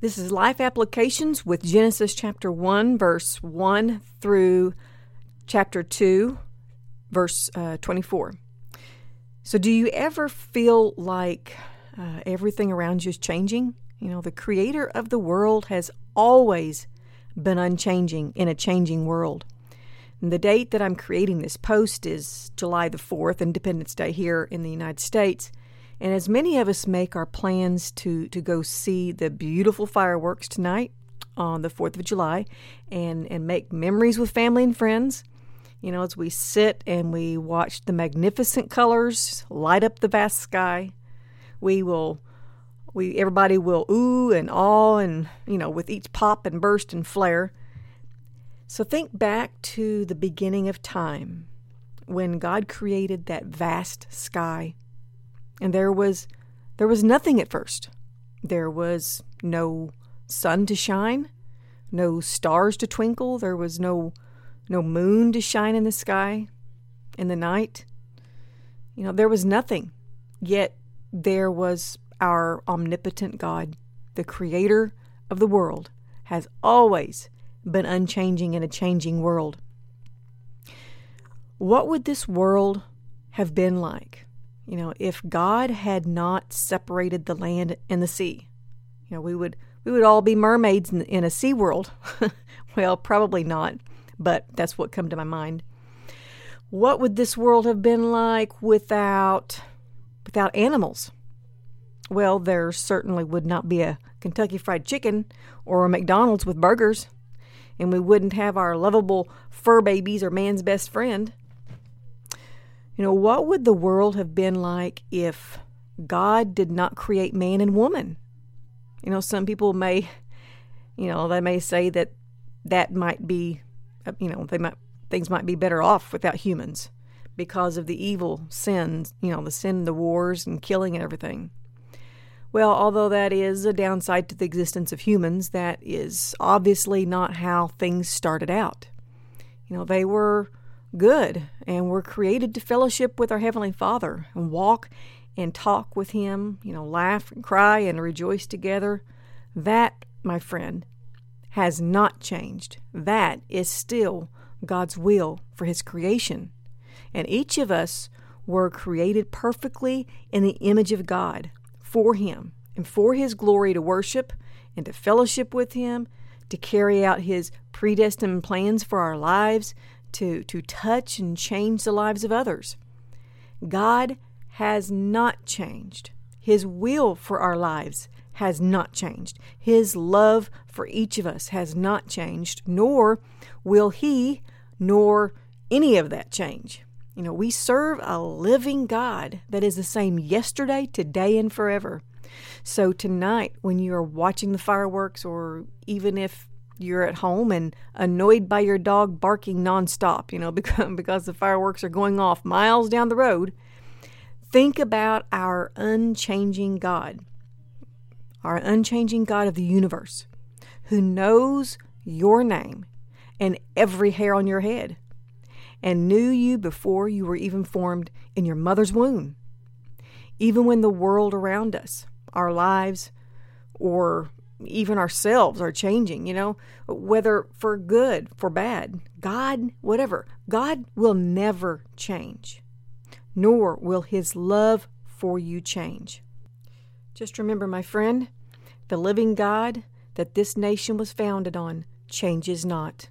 This is Life Applications with Genesis chapter 1, verse 1 through chapter 2, verse uh, 24. So, do you ever feel like uh, everything around you is changing? You know, the creator of the world has always been unchanging in a changing world. And the date that I'm creating this post is July the 4th, Independence Day here in the United States. And as many of us make our plans to, to go see the beautiful fireworks tonight on the 4th of July and, and make memories with family and friends, you know, as we sit and we watch the magnificent colors light up the vast sky, we will, we everybody will ooh and awe and, you know, with each pop and burst and flare. So think back to the beginning of time when God created that vast sky and there was there was nothing at first. There was no sun to shine, no stars to twinkle, there was no no moon to shine in the sky in the night. You know, there was nothing. Yet there was our omnipotent God, the creator of the world, has always been unchanging in a changing world. What would this world have been like you know, if God had not separated the land and the sea, you know, we would we would all be mermaids in, in a sea world. well, probably not, but that's what come to my mind. What would this world have been like without without animals? Well, there certainly would not be a Kentucky Fried Chicken or a McDonald's with burgers, and we wouldn't have our lovable fur babies or man's best friend. You know, what would the world have been like if God did not create man and woman? You know, some people may, you know, they may say that that might be, uh, you know, they might things might be better off without humans because of the evil sins, you know, the sin, the wars and killing and everything. Well, although that is a downside to the existence of humans, that is obviously not how things started out. You know, they were good and we're created to fellowship with our Heavenly Father and walk and talk with Him, you know, laugh and cry and rejoice together. That, my friend, has not changed. That is still God's will for His creation. And each of us were created perfectly in the image of God for Him and for His glory to worship and to fellowship with Him, to carry out His predestined plans for our lives, to, to touch and change the lives of others. God has not changed. His will for our lives has not changed. His love for each of us has not changed, nor will He, nor any of that change. You know, we serve a living God that is the same yesterday, today, and forever. So tonight, when you are watching the fireworks, or even if you're at home and annoyed by your dog barking nonstop, you know, because, because the fireworks are going off miles down the road, think about our unchanging God, our unchanging God of the universe, who knows your name and every hair on your head, and knew you before you were even formed in your mother's womb. Even when the world around us, our lives, or even ourselves are changing, you know, whether for good, for bad, God, whatever. God will never change, nor will his love for you change. Just remember, my friend, the living God that this nation was founded on changes not.